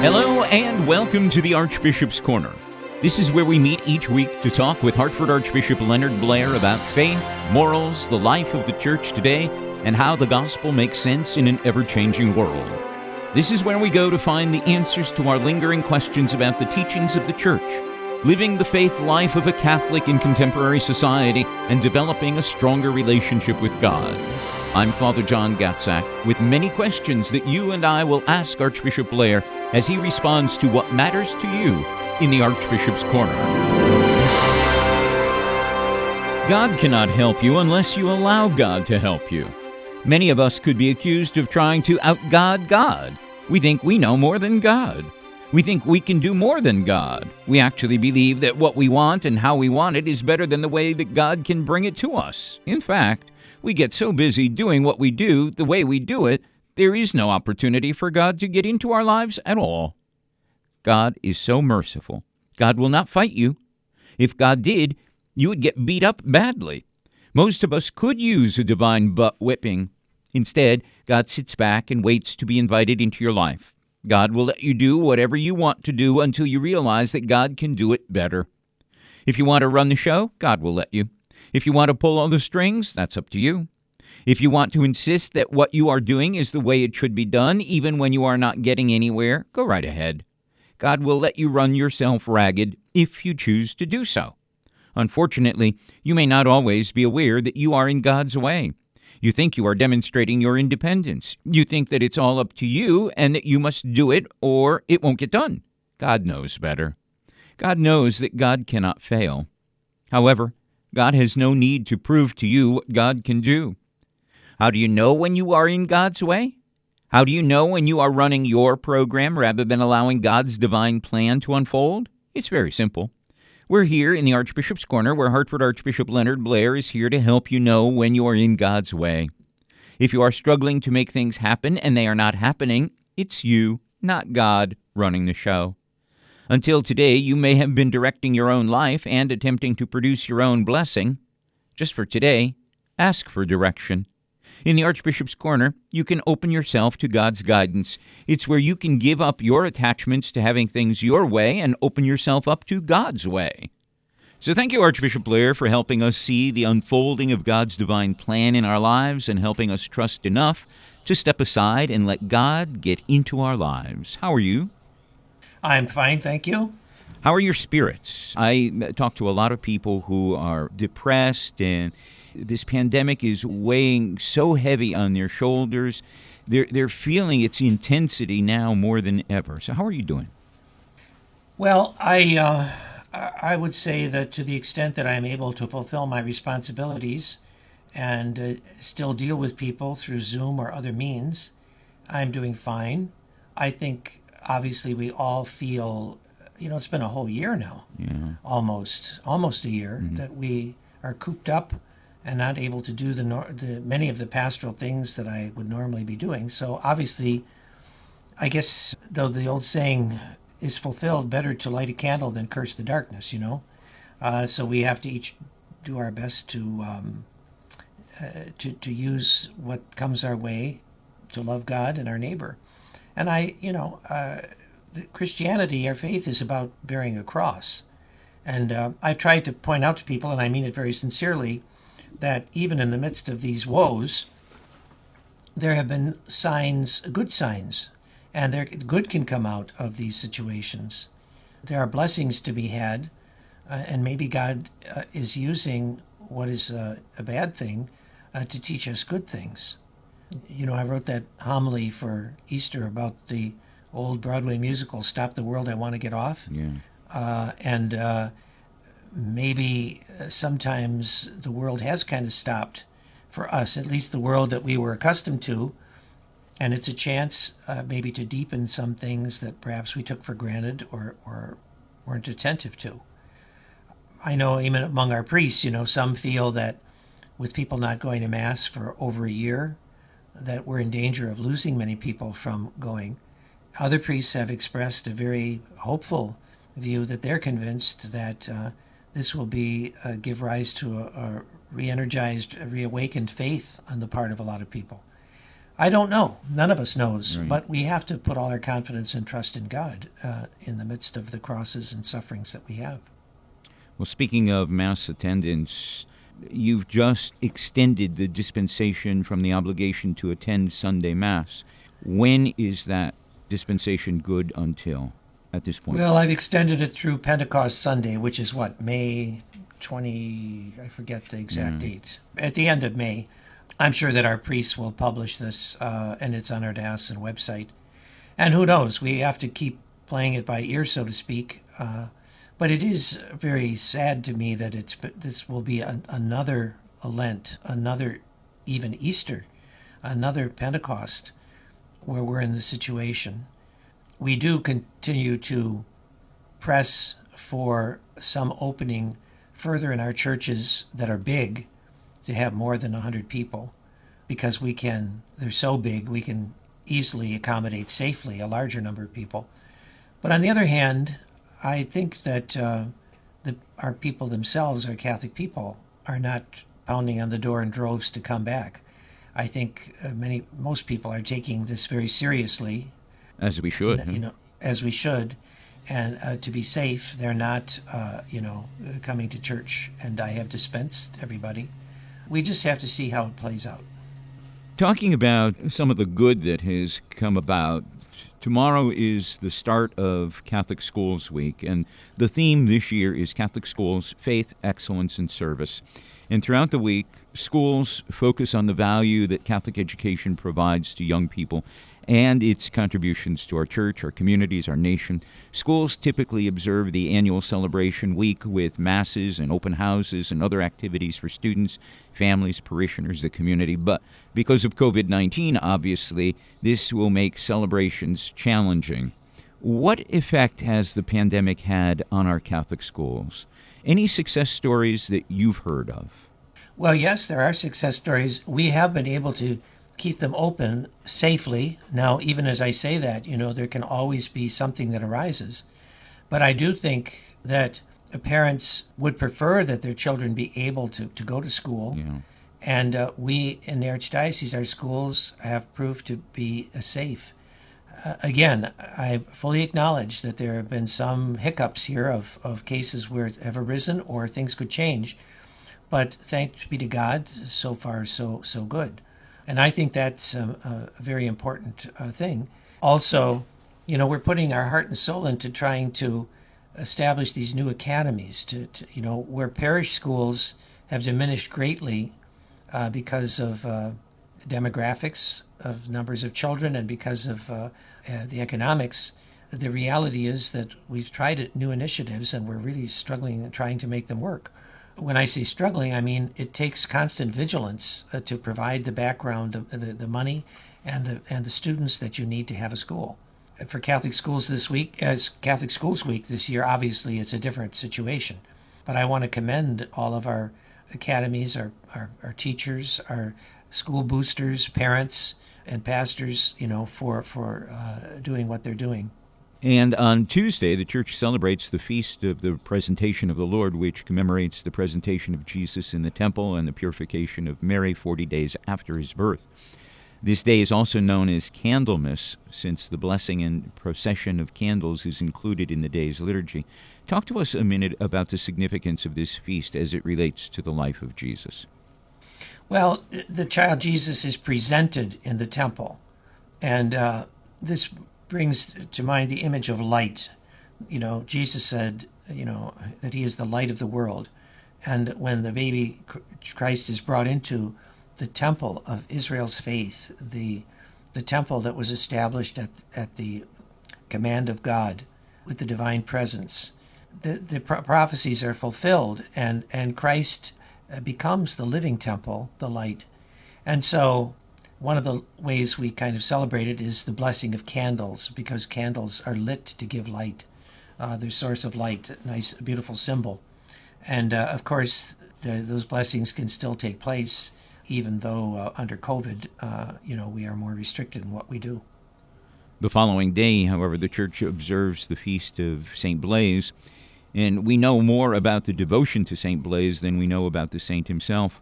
Hello and welcome to the Archbishop's Corner. This is where we meet each week to talk with Hartford Archbishop Leonard Blair about faith, morals, the life of the church today, and how the gospel makes sense in an ever changing world. This is where we go to find the answers to our lingering questions about the teachings of the church, living the faith life of a Catholic in contemporary society, and developing a stronger relationship with God. I'm Father John Gatzak with many questions that you and I will ask Archbishop Blair as he responds to what matters to you in the Archbishop's Corner. God cannot help you unless you allow God to help you. Many of us could be accused of trying to outgod God. We think we know more than God. We think we can do more than God. We actually believe that what we want and how we want it is better than the way that God can bring it to us. In fact, we get so busy doing what we do the way we do it, there is no opportunity for God to get into our lives at all. God is so merciful. God will not fight you. If God did, you would get beat up badly. Most of us could use a divine butt whipping. Instead, God sits back and waits to be invited into your life. God will let you do whatever you want to do until you realize that God can do it better. If you want to run the show, God will let you. If you want to pull all the strings, that's up to you. If you want to insist that what you are doing is the way it should be done, even when you are not getting anywhere, go right ahead. God will let you run yourself ragged if you choose to do so. Unfortunately, you may not always be aware that you are in God's way. You think you are demonstrating your independence. You think that it's all up to you and that you must do it or it won't get done. God knows better. God knows that God cannot fail. However, God has no need to prove to you what God can do. How do you know when you are in God's way? How do you know when you are running your program rather than allowing God's divine plan to unfold? It's very simple. We're here in the Archbishop's Corner where Hartford Archbishop Leonard Blair is here to help you know when you are in God's way. If you are struggling to make things happen and they are not happening, it's you, not God, running the show. Until today, you may have been directing your own life and attempting to produce your own blessing. Just for today, ask for direction. In the Archbishop's Corner, you can open yourself to God's guidance. It's where you can give up your attachments to having things your way and open yourself up to God's way. So, thank you, Archbishop Blair, for helping us see the unfolding of God's divine plan in our lives and helping us trust enough to step aside and let God get into our lives. How are you? I'm fine, thank you. How are your spirits? I uh, talk to a lot of people who are depressed, and this pandemic is weighing so heavy on their shoulders. They're, they're feeling its intensity now more than ever. So, how are you doing? Well, I, uh, I would say that to the extent that I'm able to fulfill my responsibilities and uh, still deal with people through Zoom or other means, I'm doing fine. I think obviously we all feel you know it's been a whole year now Yeah. almost almost a year that we are cooped up and not able to do the, the many of the pastoral things that I would normally be doing. So obviously I guess though the old saying is fulfilled better to light a candle than curse the darkness you know? Uh, so we have to each do our best to um, uh, to to use what comes our way to love God and our neighbor. And I, you know, uh, Christianity, our faith is about bearing a cross. And uh, I've tried to point out to people, and I mean it very sincerely, that even in the midst of these woes, there have been signs, good signs, and there, good can come out of these situations. There are blessings to be had, uh, and maybe God uh, is using what is uh, a bad thing uh, to teach us good things you know, I wrote that homily for Easter about the old Broadway musical "Stop the World, I Want to Get Off," Yeah. uh, and uh, maybe uh, sometimes the world has kind of stopped for us, at least the world that we were accustomed to, and it's a chance uh, maybe to deepen some things that perhaps we took for granted or, or weren't attentive to. I know even among our priests, you know, some feel that with people not going to mass for over a year, that we're in danger of losing many people from going. Other priests have expressed a very hopeful view that they're convinced that uh, this will be uh, give rise to a, a re-energized, a reawakened faith on the part of a lot of people. I don't know. None of us knows. Right. But we have to put all our confidence and trust in God uh, in the midst of the crosses and sufferings that we have. Well, speaking of Mass attendance, you've just extended the dispensation from the obligation to attend Sunday Mass. When is that dispensation good until at this point? Well, I've extended it through Pentecost Sunday, which is what, May 20, I forget the exact yeah. date. At the end of May. I'm sure that our priests will publish this, uh, and it's on our diocesan website. And who knows? We have to keep playing it by ear, so to speak. Uh, but it is very sad to me that it's this will be an, another Lent, another even Easter, another Pentecost, where we're in the situation. We do continue to press for some opening further in our churches that are big to have more than 100 people because we can, they're so big, we can easily accommodate safely a larger number of people. But on the other hand, I think that uh, the, our people themselves, our Catholic people, are not pounding on the door in droves to come back. I think uh, many, most people are taking this very seriously, as we should. You know, as we should, and uh, to be safe, they're not, uh, you know, coming to church. And I have dispensed everybody we just have to see how it plays out. Talking about some of the good that has come about, tomorrow is the start of Catholic Schools Week, and the theme this year is Catholic Schools Faith, Excellence, and Service. And throughout the week, schools focus on the value that Catholic education provides to young people and its contributions to our church, our communities, our nation. Schools typically observe the annual celebration week with masses and open houses and other activities for students, families, parishioners, the community. But because of COVID 19, obviously, this will make celebrations challenging. What effect has the pandemic had on our Catholic schools? Any success stories that you've heard of? Well, yes, there are success stories. We have been able to keep them open safely. Now, even as I say that, you know, there can always be something that arises. But I do think that parents would prefer that their children be able to, to go to school. Yeah. And uh, we in the Archdiocese, our schools have proved to be uh, safe. Uh, again, I fully acknowledge that there have been some hiccups here of, of cases where it have arisen or things could change. But thanks be to God, so far so so good. And I think that's a, a very important uh, thing. Also, you know, we're putting our heart and soul into trying to establish these new academies to, to you know, where parish schools have diminished greatly uh, because of uh, demographics of numbers of children and because of uh, uh the economics. The reality is that we've tried new initiatives and we're really struggling trying to make them work when I say struggling, I mean it takes constant vigilance uh, to provide the background, the, the, the, money, and the and the students that you need to have a school. For Catholic schools this week, as Catholic Schools Week this year, obviously it's a different situation. But I want to commend all of our academies, our, our, our teachers, our school boosters, parents, and pastors, you know, for for uh, doing what they're doing. And on Tuesday, the church celebrates the feast of the presentation of the Lord, which commemorates the presentation of Jesus in the temple and the purification of Mary 40 days after his birth. This day is also known as Candlemas, since the blessing and procession of candles is included in the day's liturgy. Talk to us a minute about the significance of this feast as it relates to the life of Jesus. Well, the child Jesus is presented in the temple, and uh, this brings to mind the image of light. You know, Jesus said, you know, that he is the light of the world. And when the baby Christ is brought into the temple of Israel's faith, the the temple that was established at, at the command of God with the divine presence, the, the pro- prophecies are fulfilled, and, and Christ uh, becomes the living temple, the light. And so one of the ways we kind of celebrate it is the blessing of candles, because candles are lit to give light. Uh, their source of light, nice, beautiful symbol. And uh, of course, the, those blessings can still take place, even though uh, under COVID, uh, you know, we are more restricted in what we do. The following day, however, the church observes the feast of St. Blaise, and we know more about the devotion to St. Blaise than we know about the saint himself.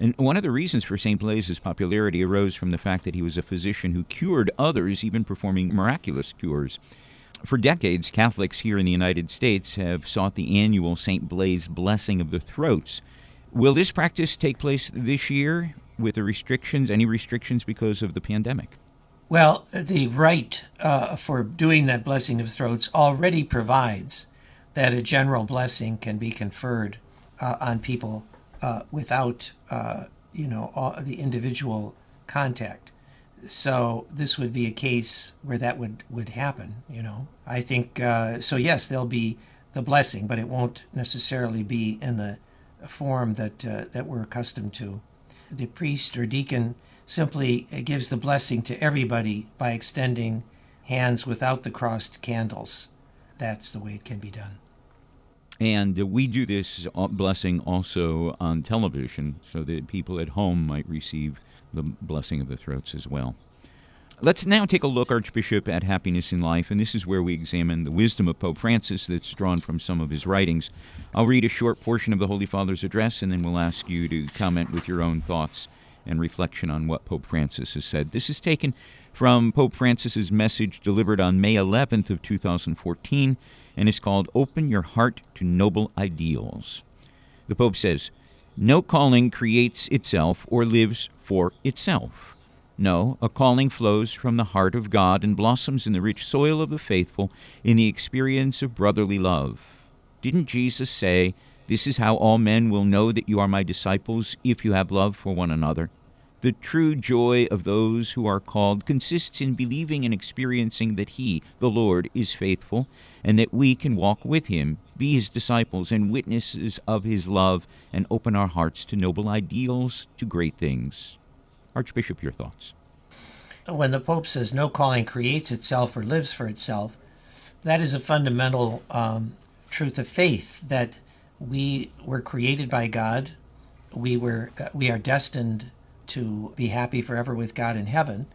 And one of the reasons for St. Blaise's popularity arose from the fact that he was a physician who cured others, even performing miraculous cures. For decades, Catholics here in the United States have sought the annual St. Blaise blessing of the throats. Will this practice take place this year with the restrictions, any restrictions because of the pandemic? Well, the rite uh, for doing that blessing of throats already provides that a general blessing can be conferred uh, on people uh, without, uh, you know, the individual contact. So this would be a case where that would would happen. You know, I think uh, so. Yes, there'll be the blessing, but it won't necessarily be in the form that uh, that we're accustomed to. The priest or deacon simply gives the blessing to everybody by extending hands without the crossed candles. That's the way it can be done. And we do this uh, blessing also on television so that people at home might receive the blessing of the throats as well. Let's now take a look, Archbishop, at happiness in life, and this is where we examine the wisdom of Pope Francis that's drawn from some of his writings. I'll read a short portion of the Holy Father's address, and then we'll ask you to comment with your own thoughts and reflection on what Pope Francis has said. This is taken from Pope Francis's message delivered on May 11th of 2014 and is called Open Your Heart to Noble Ideals. The Pope says, No calling creates itself or lives for itself. No, a calling flows from the heart of God and blossoms in the rich soil of the faithful in the experience of brotherly love. Didn't Jesus say, This is how all men will know that you are my disciples if you have love for one another? The true joy of those who are called consists in believing and experiencing that He, the Lord, is faithful, and that we can walk with Him, be His disciples and witnesses of His love, and open our hearts to noble ideals, to great things. Archbishop, your thoughts. When the Pope says no calling creates itself or lives for itself, that is a fundamental um, truth of faith that we were created by God. We were uh, we are destined to be happy forever with God in heaven,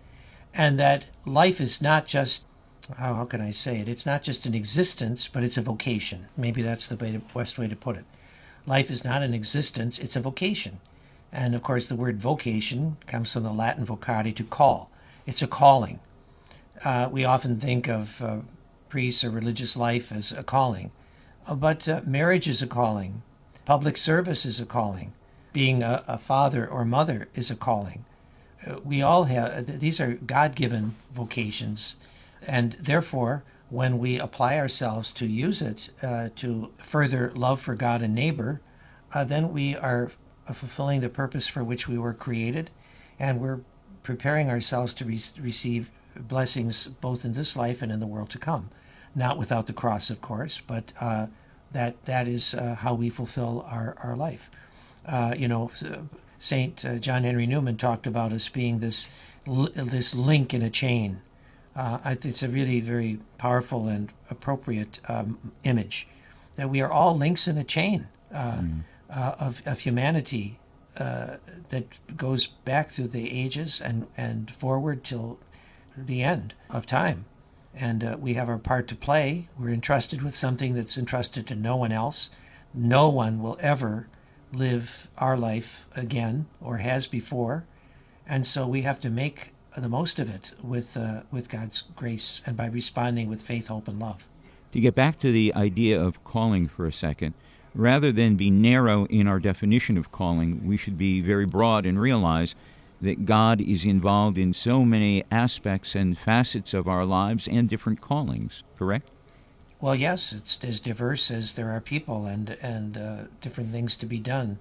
and that life is not just how, how can I say it? It's not just an existence, but it's a vocation. Maybe that's the best way to put it. Life is not an existence; it's a vocation. And of course, the word vocation comes from the Latin vocare, to call. It's a calling. Uh, we often think of uh, priests or religious life as a calling, but uh, marriage is a calling, public service is a calling, being a, a father or mother is a calling. Uh, we all have, these are God given vocations, and therefore, when we apply ourselves to use it uh, to further love for God and neighbor, uh, then we are fulfilling the purpose for which we were created, and we're preparing ourselves to re- receive blessings both in this life and in the world to come. Not without the cross, of course, but uh, that that is uh, how we fulfill our, our life. Uh, you know, Saint uh, John Henry Newman talked about us being this this link in a chain. Uh, I think it's a really very powerful and appropriate um, image that we are all links in a chain mm. of, of humanity that goes back through the ages and, and forward till the end of time. And uh, we have our part to play. We're entrusted with something that's entrusted to no one else. No one will ever live our life again or has before. And so we have to make the most of it with, uh, with God's grace and by responding with faith, hope, and love. To get back to the idea of calling for a second, rather than be narrow in our definition of calling, we should be very broad and realize that God is involved in so many aspects and facets of our lives and different callings, correct? Well, yes, it's as diverse as there are people and and uh, different things to be done,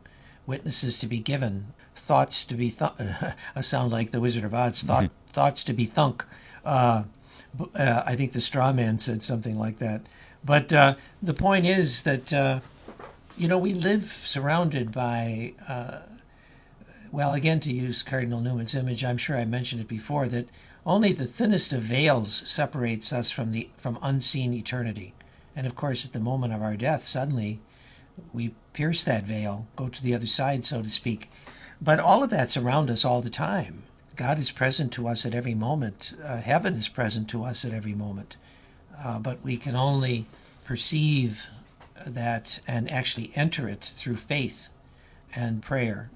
witnesses to be given, thoughts to be. Th- I sound like the Wizard of Oz. Thought thoughts to be thunk. Uh, uh, I think the straw man said something like that. But uh, the point is that uh, you know we live surrounded by. Uh, well, again, to use Cardinal Newman's image, I'm sure I mentioned it before that only the thinnest of veils separates us from the from unseen eternity. And of course, at the moment of our death, suddenly we pierce that veil, go to the other side, so to speak. But all of that's around us all the time. God is present to us at every moment. Uh, heaven is present to us at every moment. Uh, but we can only perceive that and actually enter it through faith and prayer.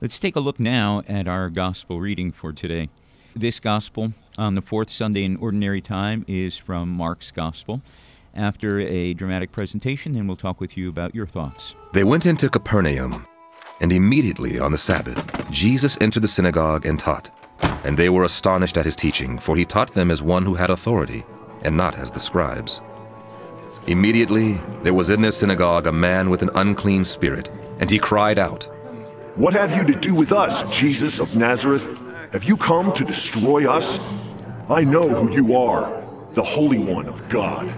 Let's take a look now at our gospel reading for today. This gospel on the fourth Sunday in Ordinary Time is from Mark's Gospel. After a dramatic presentation, then we'll talk with you about your thoughts. They went into Capernaum, and immediately on the Sabbath, Jesus entered the synagogue and taught. And they were astonished at his teaching, for he taught them as one who had authority, and not as the scribes. Immediately there was in their synagogue a man with an unclean spirit, and he cried out, What have you to do with us, Jesus of Nazareth? Have you come to destroy us? I know who you are, the Holy One of God.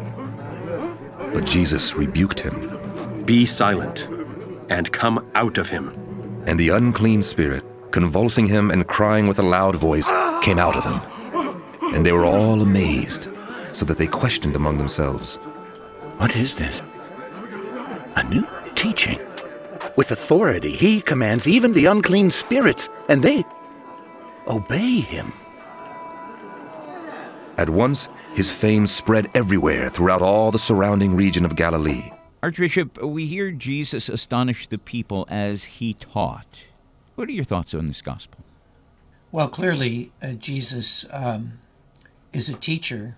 But Jesus rebuked him. Be silent and come out of him. And the unclean spirit, convulsing him and crying with a loud voice, came out of him. And they were all amazed, so that they questioned among themselves, What is this? A new teaching. With authority, he commands even the unclean spirits, and they obey him. At once, his fame spread everywhere throughout all the surrounding region of Galilee. Archbishop, we hear Jesus astonish the people as he taught. What are your thoughts on this gospel? Well, clearly, uh, Jesus um, is a teacher,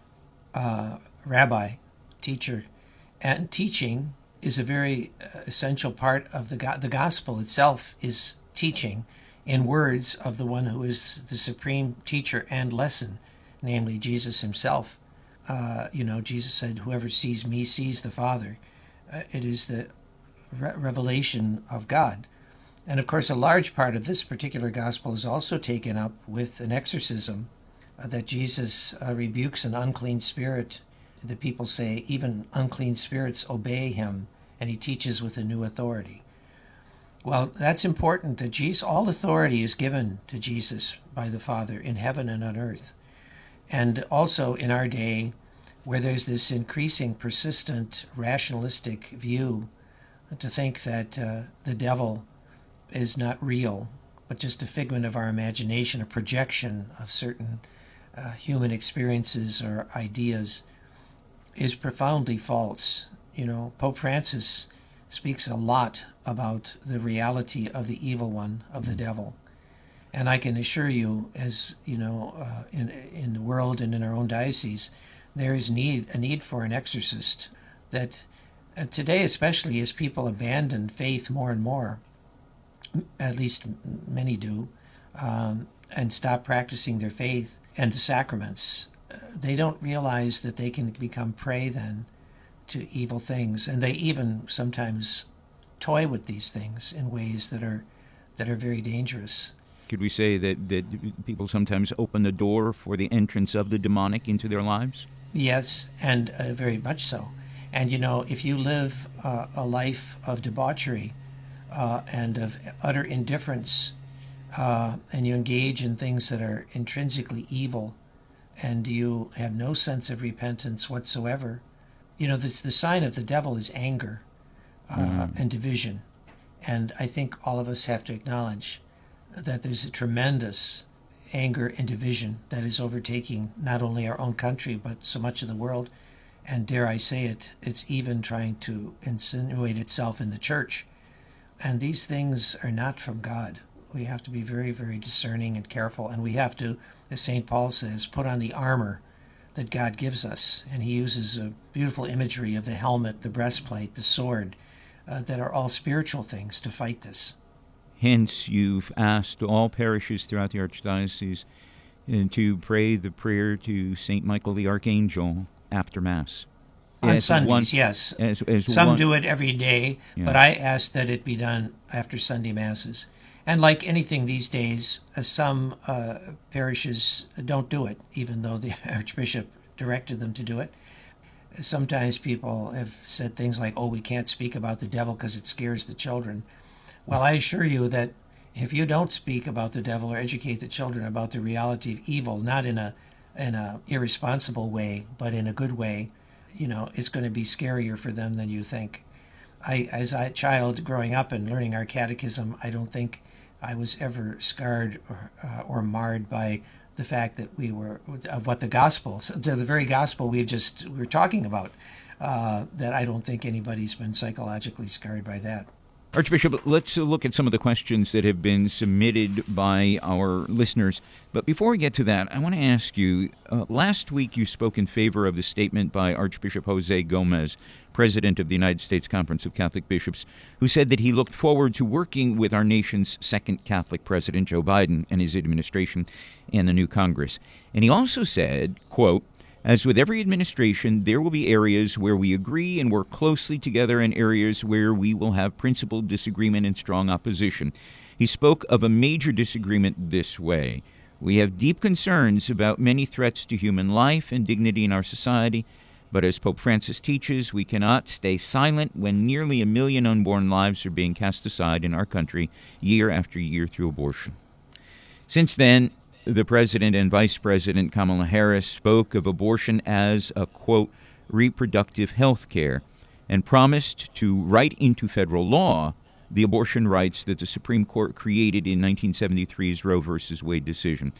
uh, rabbi, teacher, and teaching is a very uh, essential part of the go- the gospel itself is teaching in words of the one who is the supreme teacher and lesson, namely Jesus himself. Uh, you know, Jesus said, "Whoever sees me sees the Father." Uh, it is the re- revelation of God. And of course, a large part of this particular gospel is also taken up with an exorcism uh, that Jesus uh, rebukes an unclean spirit. The people say, even unclean spirits obey him, and he teaches with a new authority. Well, that's important that Jesus, all authority is given to Jesus by the Father in heaven and on earth. And also in our day, where there's this increasing, persistent, rationalistic view to think that uh, the devil is not real, but just a figment of our imagination, a projection of certain uh, human experiences or ideas, is profoundly false. You know, Pope Francis speaks a lot about the reality of the evil one, of the devil. And I can assure you, as you know, uh, in in the world and in our own diocese, there is need a need for an exorcist. That uh, today, especially as people abandon faith more and more, at least many do, um, and stop practicing their faith and the sacraments, uh, they don't realize that they can become prey then to evil things, and they even sometimes toy with these things in ways that are that are very dangerous. Could we say that, that people sometimes open the door for the entrance of the demonic into their lives? Yes, and uh, very much so. And you know, if you live uh, a life of debauchery uh, and of utter indifference, uh, and you engage in things that are intrinsically evil, and you have no sense of repentance whatsoever, you know, the, the sign of the devil is anger mm. and division. And I think all of us have to acknowledge that there's a tremendous anger and division that is overtaking not only our own country, but so much of the world. And dare I say it, it's even trying to insinuate itself in the church. And these things are not from God. We have to be very, very discerning and careful. And we have to, as St. Paul says, put on the armor that God gives us. And he uses a beautiful imagery of the helmet, the breastplate, the sword, uh, that are all spiritual things to fight this. Hence, you've asked all parishes throughout the Archdiocese uh, to pray the prayer to St. Michael the Archangel after Mass. On as Sundays, one, yes. As, as Some one, do it every day, yeah. but I ask that it be done after Sunday Masses. And like anything these days, uh, some uh, parishes don't do it, even though the Archbishop directed them to do it. Sometimes people have said things like, oh, we can't speak about the devil because it scares the children. Well, I assure you that if you don't speak about the devil or educate the children about the reality of evil, not in a in a irresponsible way, but in a good way, you know, it's going to be scarier for them than you think. I, as a child growing up and learning our catechism, I don't think I was ever scarred or, uh, or marred by the fact that we were of what the gospel, the very gospel we've just we are talking about. Uh, that I don't think anybody's been psychologically scarred by that. Archbishop, let's look at some of the questions that have been submitted by our listeners. But before we get to that, I want to ask you uh, last week you spoke in favor of the statement by Archbishop Jose Gomez, president of the United States Conference of Catholic Bishops, who said that he looked forward to working with our nation's second Catholic president, Joe Biden, and his administration and the new Congress. And he also said, quote, as with every administration, there will be areas where we agree and work closely together and areas where we will have principled disagreement and strong opposition. He spoke of a major disagreement this way We have deep concerns about many threats to human life and dignity in our society, but as Pope Francis teaches, we cannot stay silent when nearly a million unborn lives are being cast aside in our country year after year through abortion. Since then, the president and vice president Kamala Harris spoke of abortion as a quote reproductive health care and promised to write into federal law the abortion rights that the Supreme Court created in 1973's Roe v. Wade decision.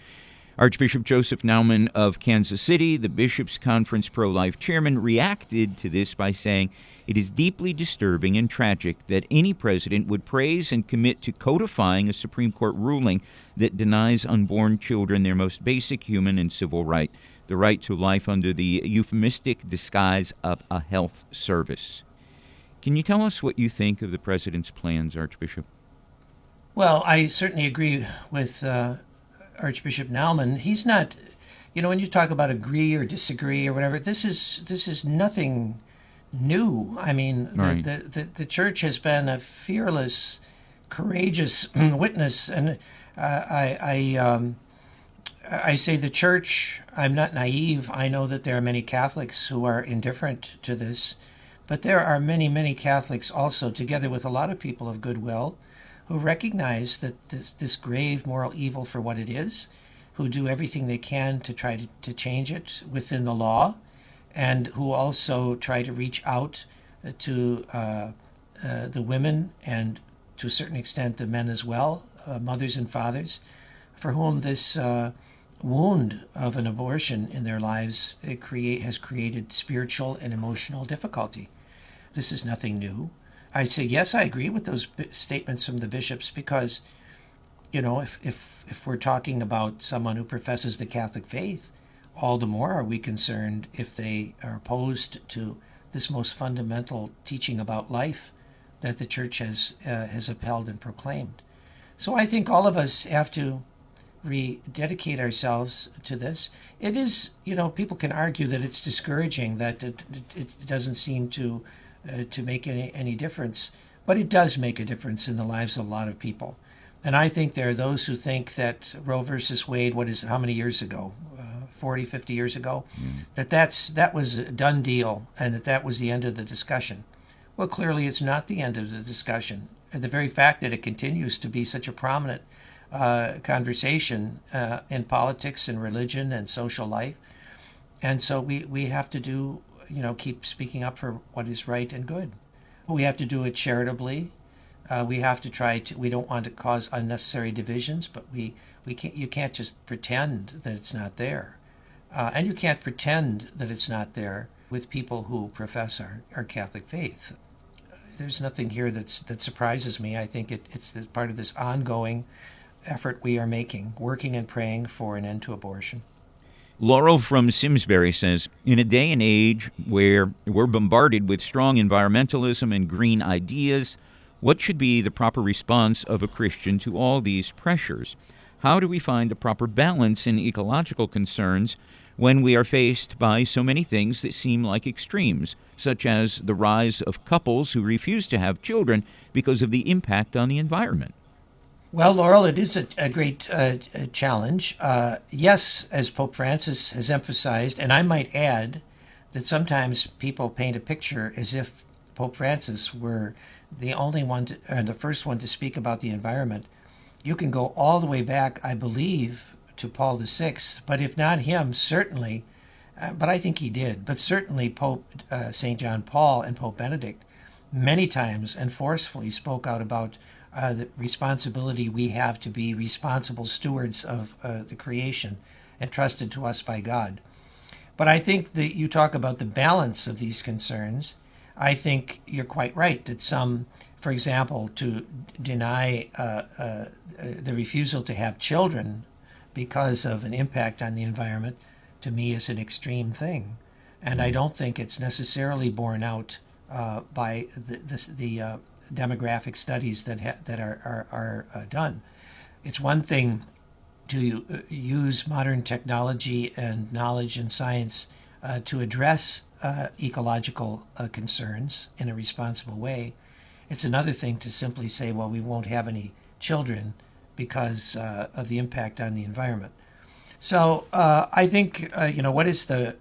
Archbishop Joseph Naumann of Kansas City, the Bishops' Conference pro life chairman, reacted to this by saying, It is deeply disturbing and tragic that any president would praise and commit to codifying a Supreme Court ruling that denies unborn children their most basic human and civil right, the right to life under the euphemistic disguise of a health service. Can you tell us what you think of the president's plans, Archbishop? Well, I certainly agree with uh, Archbishop Naumann. He's not, you know, when you talk about agree or disagree or whatever, this is this is nothing new. I mean, right. the, the, the church has been a fearless, courageous witness, and I I um, I say the church. I'm not naive. I know that there are many Catholics who are indifferent to this, but there are many many Catholics also, together with a lot of people of goodwill, who recognize that this, this grave moral evil for what it is, who do everything they can to try to, to change it within the law, and who also try to reach out to uh, uh, the women and to a certain extent the men as well uh, mothers and fathers for whom this uh, wound of an abortion in their lives create, has created spiritual and emotional difficulty. This is nothing new. I say, yes, I agree with those statements from the bishops because, you know, if, if, if we're talking about someone who professes the Catholic faith, all the more are we concerned if they are opposed to this most fundamental teaching about life that the church has, uh, has upheld and proclaimed. So I think all of us have to rededicate ourselves to this. It is, you know, people can argue that it's discouraging, that it, it doesn't seem to uh, to make any, any difference, but it does make a difference in the lives of a lot of people. And I think there are those who think that Roe versus Wade, what is it, how many years ago? Uh, 40, 50 years ago? Mm. That that's, that was a done deal and that that was the end of the discussion. Well, clearly it's not the end of the discussion the very fact that it continues to be such a prominent uh, conversation uh, in politics and religion and social life. And so we, we have to do, you know, keep speaking up for what is right and good. We have to do it charitably. Uh, we have to try to, we don't want to cause unnecessary divisions, but we, we can't, you can't just pretend that it's not there. Uh, and you can't pretend that it's not there with people who profess our, our Catholic faith there's nothing here that's that surprises me. I think it, it's part of this ongoing effort we are making, working and praying for an end to abortion. Laurel from Simsbury says In a day and age where we're bombarded with strong environmentalism and green ideas, what should be the proper response of a Christian to all these pressures? How do we find a proper balance in ecological concerns when we are faced by so many things that seem like extremes, such as the rise of couples who refuse to have children because of the impact on the environment. Well, Laurel, it is a, a great uh, challenge. Uh, yes, as Pope Francis has emphasized, and I might add that sometimes people paint a picture as if Pope Francis were the only one, to, or the first one to speak about the environment. You can go all the way back, I believe, to Paul VI, but if not him, certainly, uh, but I think he did, but certainly Pope uh, St. John Paul and Pope Benedict many times and forcefully spoke out about uh, the responsibility we have to be responsible stewards of uh, the creation entrusted to us by God. But I think that you talk about the balance of these concerns. I think you're quite right that some for example, to deny uh, the refusal to have children because of an impact on the environment, to me is an extreme thing. And I don't think it's necessarily borne out uh, by the, the, the uh, demographic studies that, ha- that are, are, are uh, done. It's one thing to uh, use modern technology and knowledge and science uh, to address uh, ecological concerns in a responsible way. It's another thing to simply say, well, we won't have any children because of the impact on the environment. So I think, you know, what is the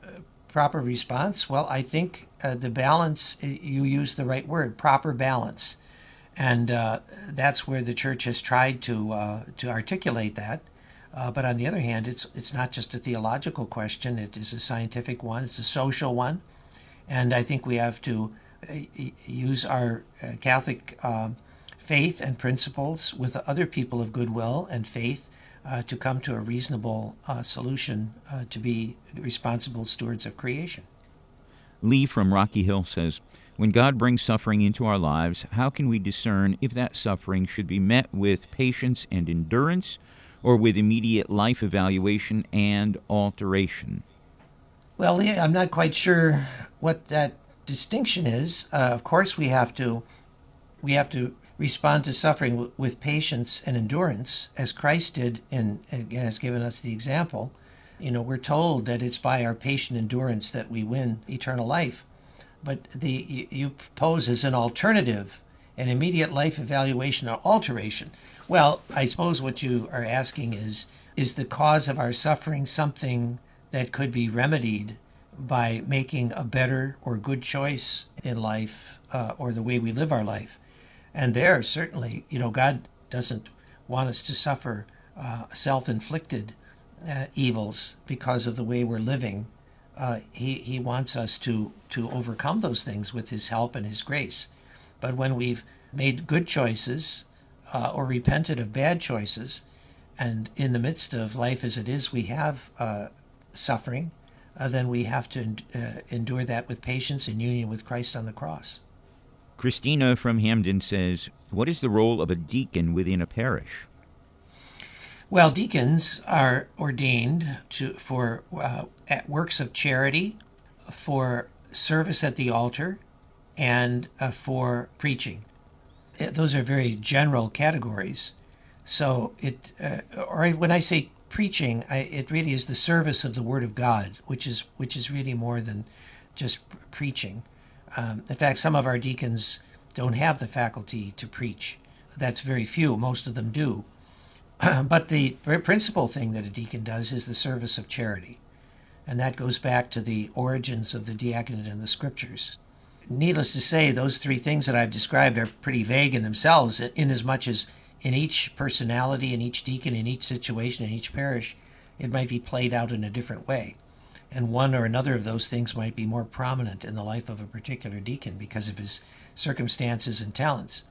proper response? Well, I think uh, the balance, you use the right word, proper balance. And uh, that's where the church has tried to, uh, to articulate that. Uh, but on the other hand, it's, it's not just a theological question, it is a scientific one, it's a social one. And I think we have to uh, use our uh, Catholic um, faith and principles with other people of goodwill and faith uh, to come to a reasonable uh, solution uh, to be responsible stewards of creation. Lee from Rocky Hill says, when God brings suffering into our lives, how can we discern if that suffering should be met with patience and endurance or with immediate life evaluation and alteration? Well, Lee, I'm not quite sure what that distinction is. Uh, of course, we have to we have to respond to suffering with patience and endurance, as Christ did, and again has given us the example. You know, we're told that it's by our patient endurance that we win eternal life. But the you pose as an alternative, an immediate life evaluation or alteration. Well, I suppose what you are asking is is the cause of our suffering something that could be remedied by making a better or good choice in life uh, or the way we live our life? And there, certainly, you know, God doesn't want us to suffer uh, self inflicted uh, evils because of the way we're living. Uh, he, he wants us to, to overcome those things with His help and His grace. But when we've made good choices uh, or repented of bad choices, and in the midst of life as it is, we have uh, suffering, uh, then we have to endure that with patience in union with Christ on the cross. Christina from Hamden says, What is the role of a deacon within a parish? Well, deacons are ordained to for uh, at works of charity, for service at the altar, and uh, for preaching. Uh, those are very general categories. So it, uh, or when I say preaching, I, it really is the service of the Word of God, which is which is really more than just preaching. Um, in fact, some of our deacons don't have the faculty to preach. That's very few. Most of them do. but the principal thing that a deacon does is the service of charity. And that goes back to the origins of the diaconate in the scriptures. Needless to say, those three things that I've described are pretty vague in themselves, in as much as in each personality, in each deacon, in each situation, in each parish, it might be played out in a different way and one or another of those things might be more prominent in the life of a particular deacon because of his circumstances and talents.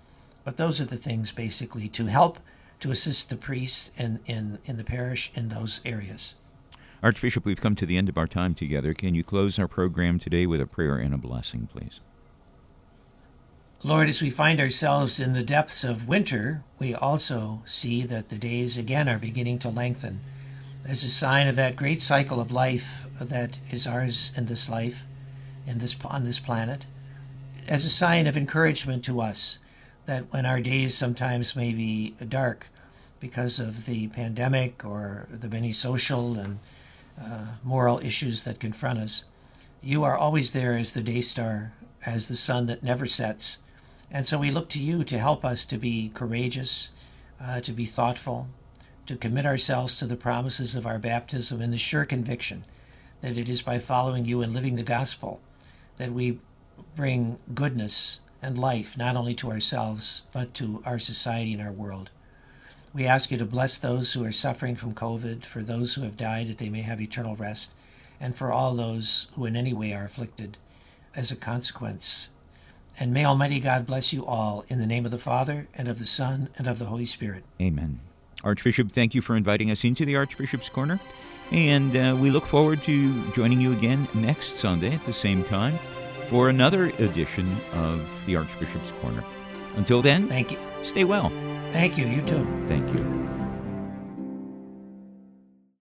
But those are the things basically to help to assist the priests in, in, in the parish in those areas. Archbishop, we've come to the end of our time together. Can you close our program today with a prayer and a blessing, please? Lord, as we find ourselves in the depths of winter, we also see that the days again are beginning to lengthen as a sign of that great cycle of life that is ours in this life, in this on this planet, as a sign of encouragement to us that when our days sometimes may be dark because of the pandemic or the many social and uh, moral issues that confront us, you are always there as the day star, as the sun that never sets. And so we look to you to help us to be courageous, uh, to be thoughtful, to commit ourselves to the promises of our baptism in the sure conviction that it is by following you and living the gospel that we bring goodness and life not only to ourselves but to our society and our world. We ask you to bless those who are suffering from COVID, for those who have died that they may have eternal rest, and for all those who in any way are afflicted as a consequence. And may Almighty God bless you all in the name of the Father, and of the Son, and of the Holy Spirit. Amen. Archbishop, thank you for inviting us into the Archbishop's Corner. And uh, we look forward to joining you again next Sunday at the same time for another edition of the Archbishop's Corner. Until then, Thank you. stay well. Thank you. You too. Thank you.